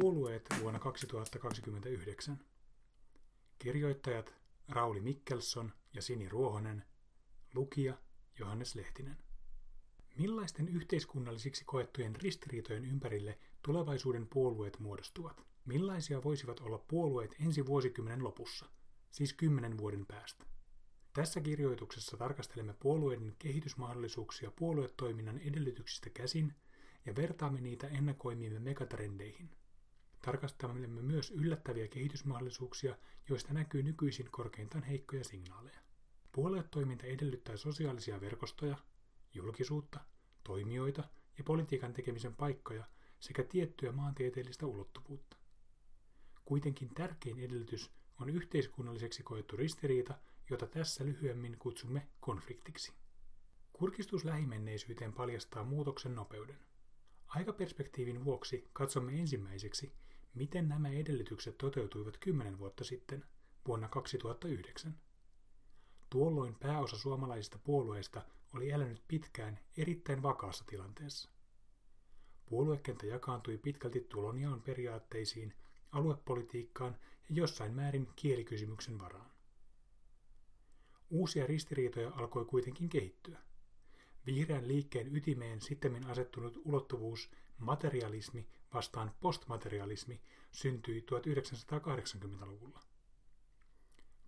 Puolueet vuonna 2029. Kirjoittajat Rauli Mikkelson ja Sini Ruohonen. Lukija Johannes Lehtinen. Millaisten yhteiskunnallisiksi koettujen ristiriitojen ympärille tulevaisuuden puolueet muodostuvat? Millaisia voisivat olla puolueet ensi vuosikymmenen lopussa, siis kymmenen vuoden päästä? Tässä kirjoituksessa tarkastelemme puolueiden kehitysmahdollisuuksia puoluetoiminnan edellytyksistä käsin ja vertaamme niitä ennakoimiimme megatrendeihin – Tarkastelemme myös yllättäviä kehitysmahdollisuuksia, joista näkyy nykyisin korkeintaan heikkoja signaaleja. Puoluetoiminta edellyttää sosiaalisia verkostoja, julkisuutta, toimijoita ja politiikan tekemisen paikkoja sekä tiettyä maantieteellistä ulottuvuutta. Kuitenkin tärkein edellytys on yhteiskunnalliseksi koettu ristiriita, jota tässä lyhyemmin kutsumme konfliktiksi. Kurkistus lähimenneisyyteen paljastaa muutoksen nopeuden. Aikaperspektiivin vuoksi katsomme ensimmäiseksi, Miten nämä edellytykset toteutuivat kymmenen vuotta sitten, vuonna 2009? Tuolloin pääosa suomalaisista puolueista oli elänyt pitkään erittäin vakaassa tilanteessa. Puoluekenttä jakaantui pitkälti tulonjaon periaatteisiin, aluepolitiikkaan ja jossain määrin kielikysymyksen varaan. Uusia ristiriitoja alkoi kuitenkin kehittyä. Vihreän liikkeen ytimeen sitten asettunut ulottuvuus materialismi vastaan postmaterialismi syntyi 1980-luvulla.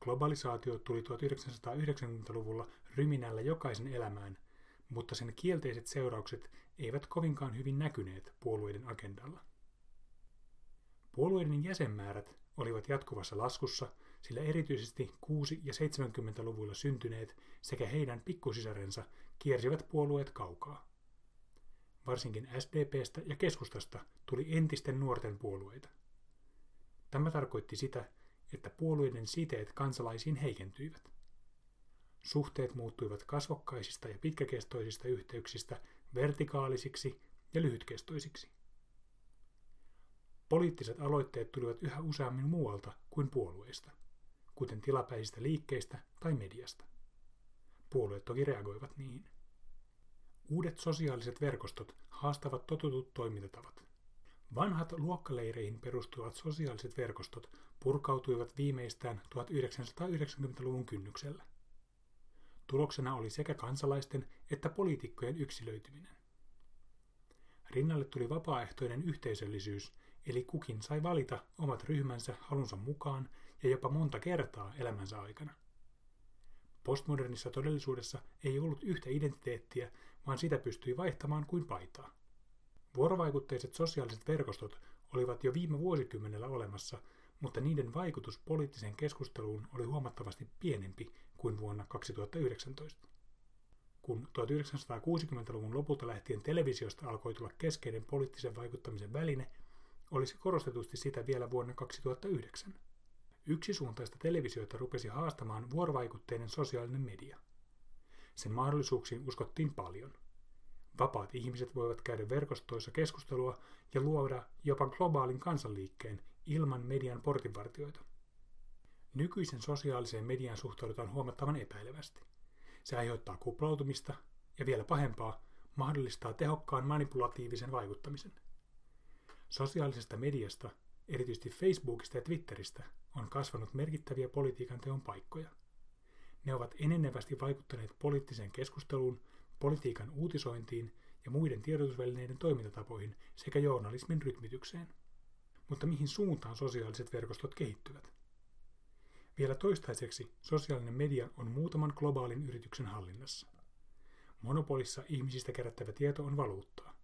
Globalisaatio tuli 1990-luvulla ryminällä jokaisen elämään, mutta sen kielteiset seuraukset eivät kovinkaan hyvin näkyneet puolueiden agendalla. Puolueiden jäsenmäärät olivat jatkuvassa laskussa, sillä erityisesti 6- ja 70-luvuilla syntyneet sekä heidän pikkusisarensa kiersivät puolueet kaukaa. Varsinkin SDPstä ja keskustasta tuli entisten nuorten puolueita. Tämä tarkoitti sitä, että puolueiden siteet kansalaisiin heikentyivät. Suhteet muuttuivat kasvokkaisista ja pitkäkestoisista yhteyksistä vertikaalisiksi ja lyhytkestoisiksi. Poliittiset aloitteet tulivat yhä useammin muualta kuin puolueista, kuten tilapäisistä liikkeistä tai mediasta. Puolueet toki reagoivat niihin. Uudet sosiaaliset verkostot haastavat totutut toimintatavat. Vanhat luokkaleireihin perustuvat sosiaaliset verkostot purkautuivat viimeistään 1990-luvun kynnyksellä. Tuloksena oli sekä kansalaisten että poliitikkojen yksilöityminen. Rinnalle tuli vapaaehtoinen yhteisöllisyys, eli kukin sai valita omat ryhmänsä halunsa mukaan ja jopa monta kertaa elämänsä aikana. Postmodernissa todellisuudessa ei ollut yhtä identiteettiä, vaan sitä pystyi vaihtamaan kuin paitaa. Vuorovaikutteiset sosiaaliset verkostot olivat jo viime vuosikymmenellä olemassa, mutta niiden vaikutus poliittiseen keskusteluun oli huomattavasti pienempi kuin vuonna 2019. Kun 1960-luvun lopulta lähtien televisiosta alkoi tulla keskeinen poliittisen vaikuttamisen väline, olisi korostetusti sitä vielä vuonna 2009. Yksisuuntaista televisiota rupesi haastamaan vuorovaikutteinen sosiaalinen media. Sen mahdollisuuksiin uskottiin paljon. Vapaat ihmiset voivat käydä verkostoissa keskustelua ja luoda jopa globaalin kansanliikkeen ilman median portinvartioita. Nykyisen sosiaaliseen mediaan suhtaudutaan huomattavan epäilevästi. Se aiheuttaa kuplautumista ja vielä pahempaa, mahdollistaa tehokkaan manipulatiivisen vaikuttamisen. Sosiaalisesta mediasta erityisesti Facebookista ja Twitteristä, on kasvanut merkittäviä politiikan teon paikkoja. Ne ovat enenevästi vaikuttaneet poliittiseen keskusteluun, politiikan uutisointiin ja muiden tiedotusvälineiden toimintatapoihin sekä journalismin rytmitykseen. Mutta mihin suuntaan sosiaaliset verkostot kehittyvät? Vielä toistaiseksi sosiaalinen media on muutaman globaalin yrityksen hallinnassa. Monopolissa ihmisistä kerättävä tieto on valuuttaa.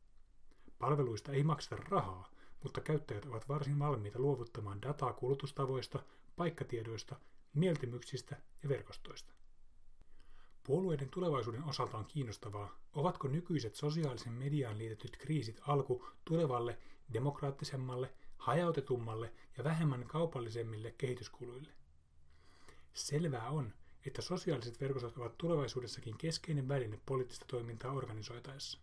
Palveluista ei makseta rahaa, mutta käyttäjät ovat varsin valmiita luovuttamaan dataa kulutustavoista, paikkatiedoista, mieltymyksistä ja verkostoista. Puolueiden tulevaisuuden osalta on kiinnostavaa, ovatko nykyiset sosiaalisen mediaan liitetyt kriisit alku tulevalle, demokraattisemmalle, hajautetummalle ja vähemmän kaupallisemmille kehityskuluille. Selvää on, että sosiaaliset verkostot ovat tulevaisuudessakin keskeinen väline poliittista toimintaa organisoitaessa.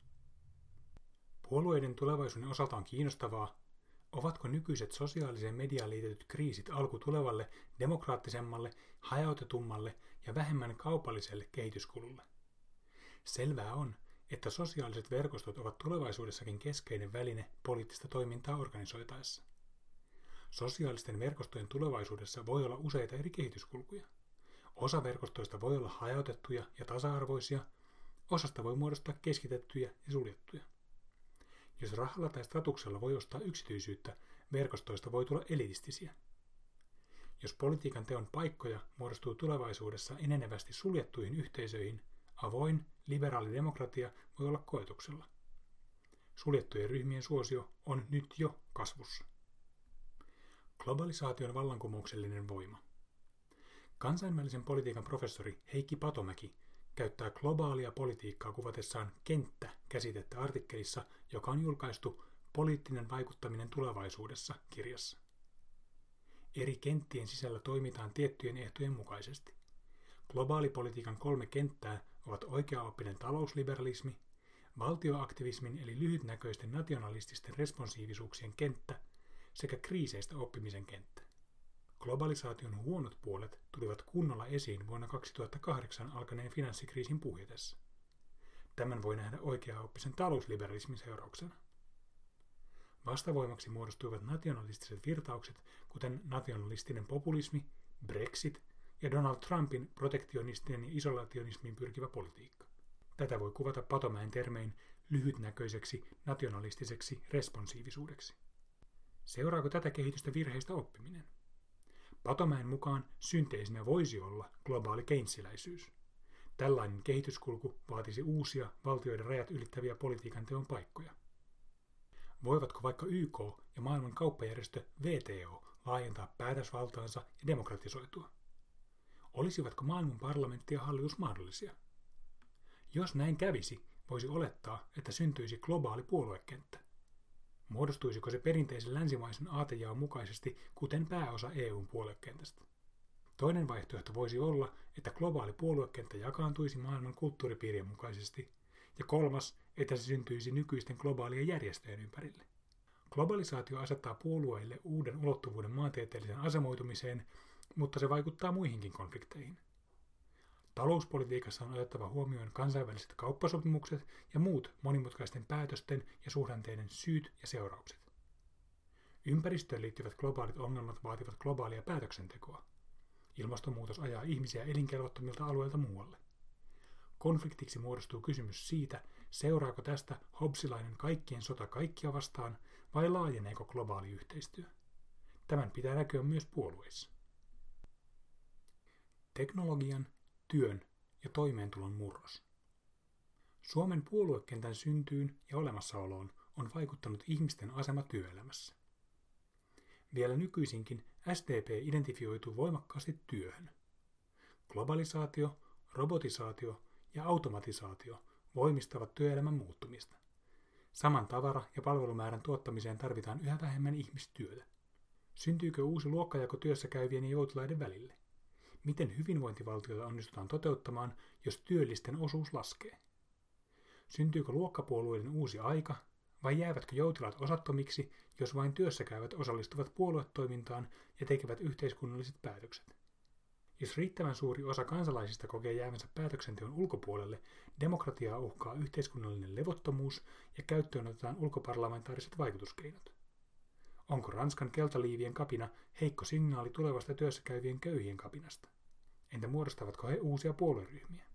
Puolueiden tulevaisuuden osalta on kiinnostavaa, Ovatko nykyiset sosiaaliseen mediaan liitetyt kriisit alku tulevalle, demokraattisemmalle, hajautetummalle ja vähemmän kaupalliselle kehityskululle? Selvää on, että sosiaaliset verkostot ovat tulevaisuudessakin keskeinen väline poliittista toimintaa organisoitaessa. Sosiaalisten verkostojen tulevaisuudessa voi olla useita eri kehityskulkuja. Osa verkostoista voi olla hajautettuja ja tasa-arvoisia, osasta voi muodostaa keskitettyjä ja suljettuja. Jos rahalla tai statuksella voi ostaa yksityisyyttä, verkostoista voi tulla elitistisiä. Jos politiikan teon paikkoja muodostuu tulevaisuudessa enenevästi suljettuihin yhteisöihin, avoin, liberaali demokratia voi olla koetuksella. Suljettujen ryhmien suosio on nyt jo kasvussa. Globalisaation vallankumouksellinen voima. Kansainvälisen politiikan professori Heikki Patomäki käyttää globaalia politiikkaa kuvatessaan kenttä-käsitettä artikkelissa, joka on julkaistu Poliittinen vaikuttaminen tulevaisuudessa kirjassa. Eri kenttien sisällä toimitaan tiettyjen ehtojen mukaisesti. Globaalipolitiikan kolme kenttää ovat oikeaoppinen talousliberalismi, valtioaktivismin eli lyhytnäköisten nationalististen responsiivisuuksien kenttä sekä kriiseistä oppimisen kenttä. Globalisaation huonot puolet tulivat kunnolla esiin vuonna 2008 alkaneen finanssikriisin puhjetessa. Tämän voi nähdä oikeaoppisen talousliberalismin seurauksena. Vastavoimaksi muodostuivat nationalistiset virtaukset, kuten nationalistinen populismi, Brexit ja Donald Trumpin protektionistinen ja isolationismiin pyrkivä politiikka. Tätä voi kuvata Patomäen termein lyhytnäköiseksi nationalistiseksi responsiivisuudeksi. Seuraako tätä kehitystä virheistä oppiminen? Patomäen mukaan synteesinä voisi olla globaali keinsiläisyys. Tällainen kehityskulku vaatisi uusia valtioiden rajat ylittäviä politiikan teon paikkoja. Voivatko vaikka YK ja maailman kauppajärjestö VTO laajentaa päätösvaltaansa ja demokratisoitua? Olisivatko maailman parlamentti ja hallitus mahdollisia? Jos näin kävisi, voisi olettaa, että syntyisi globaali puoluekenttä. Muodostuisiko se perinteisen länsimaisen aatejaon mukaisesti, kuten pääosa EUn puoluekentästä? Toinen vaihtoehto voisi olla, että globaali puoluekenttä jakaantuisi maailman kulttuuripiirien mukaisesti, ja kolmas, että se syntyisi nykyisten globaalien järjestöjen ympärille. Globalisaatio asettaa puolueille uuden ulottuvuuden maantieteelliseen asemoitumiseen, mutta se vaikuttaa muihinkin konflikteihin. Talouspolitiikassa on otettava huomioon kansainväliset kauppasopimukset ja muut monimutkaisten päätösten ja suhdanteiden syyt ja seuraukset. Ympäristöön liittyvät globaalit ongelmat vaativat globaalia päätöksentekoa. Ilmastonmuutos ajaa ihmisiä elinkelvottomilta alueilta muualle. Konfliktiksi muodostuu kysymys siitä, seuraako tästä hobsilainen kaikkien sota kaikkia vastaan vai laajeneeko globaali yhteistyö. Tämän pitää näkyä myös puolueissa. Teknologian työn ja toimeentulon murros. Suomen puoluekentän syntyyn ja olemassaoloon on vaikuttanut ihmisten asema työelämässä. Vielä nykyisinkin SDP identifioituu voimakkaasti työhön. Globalisaatio, robotisaatio ja automatisaatio voimistavat työelämän muuttumista. Saman tavara- ja palvelumäärän tuottamiseen tarvitaan yhä vähemmän ihmistyötä. Syntyykö uusi luokkajako työssä käyvien ja joutilaiden välille? Miten hyvinvointivaltiota onnistutaan toteuttamaan, jos työllisten osuus laskee? Syntyykö luokkapuolueiden uusi aika, vai jäävätkö joutilaat osattomiksi, jos vain työssäkäyvät osallistuvat puoluetoimintaan ja tekevät yhteiskunnalliset päätökset? Jos riittävän suuri osa kansalaisista kokee jäävänsä päätöksenteon ulkopuolelle, demokratiaa uhkaa yhteiskunnallinen levottomuus ja käyttöön otetaan ulkoparlamentaariset vaikutuskeinot. Onko Ranskan keltaliivien kapina heikko signaali tulevasta työssäkäyvien köyhien kapinasta? Entä muodostavatko he uusia puolueryhmiä?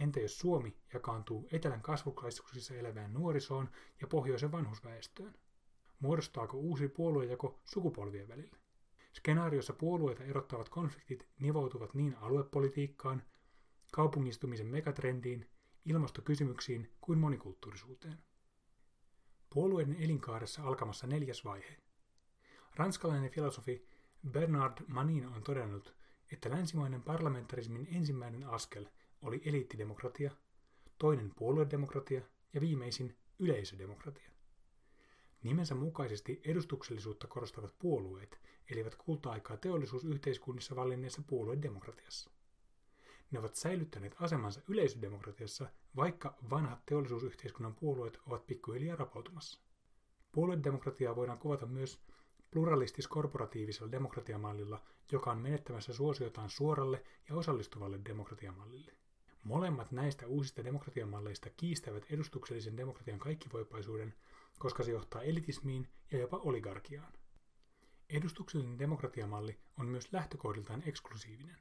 Entä jos Suomi jakaantuu etelän kasvukeskuksissa elävään nuorisoon ja pohjoisen vanhusväestöön? Muodostaako uusi puoluejako sukupolvien välille? Skenaariossa puolueita erottavat konfliktit nivoutuvat niin aluepolitiikkaan, kaupungistumisen megatrendiin, ilmastokysymyksiin kuin monikulttuurisuuteen. Puolueiden elinkaaressa alkamassa neljäs vaihe. Ranskalainen filosofi Bernard Manin on todennut, että länsimainen parlamentarismin ensimmäinen askel oli eliittidemokratia, toinen puoluedemokratia ja viimeisin yleisödemokratia. Nimensä mukaisesti edustuksellisuutta korostavat puolueet elivät kulta-aikaa teollisuusyhteiskunnissa valinneessa puoluedemokratiassa. Ne ovat säilyttäneet asemansa yleisödemokratiassa, vaikka vanhat teollisuusyhteiskunnan puolueet ovat pikkuhiljaa rapautumassa. Puoluedemokratiaa voidaan kuvata myös pluralistis-korporatiivisella demokratiamallilla, joka on menettämässä suosiotaan suoralle ja osallistuvalle demokratiamallille. Molemmat näistä uusista demokratiamalleista kiistävät edustuksellisen demokratian kaikkivoipaisuuden, koska se johtaa elitismiin ja jopa oligarkiaan. Edustuksellinen demokratiamalli on myös lähtökohdiltaan eksklusiivinen.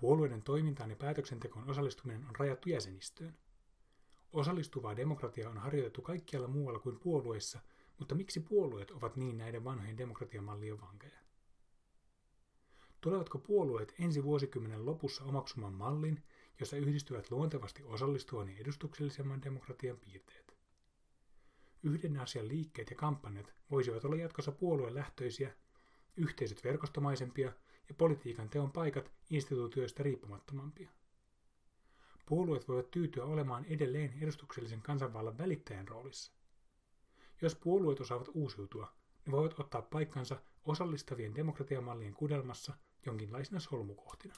Puolueiden toimintaan ja päätöksentekoon osallistuminen on rajattu jäsenistöön. Osallistuvaa demokratiaa on harjoitettu kaikkialla muualla kuin puolueissa, mutta miksi puolueet ovat niin näiden vanhojen demokratiamallien vankeja? Tulevatko puolueet ensi vuosikymmenen lopussa omaksumaan mallin, jossa yhdistyvät luontevasti osallistuvan ja edustuksellisemman demokratian piirteet? Yhden asian liikkeet ja kampanjat voisivat olla jatkossa puoluelähtöisiä, yhteisöt verkostomaisempia ja politiikan teon paikat instituutioista riippumattomampia. Puolueet voivat tyytyä olemaan edelleen edustuksellisen kansanvallan välittäjän roolissa. Jos puolueet osaavat uusiutua, ne voivat ottaa paikkansa osallistavien demokratiamallien kudelmassa jonkinlaisina solmukohtina.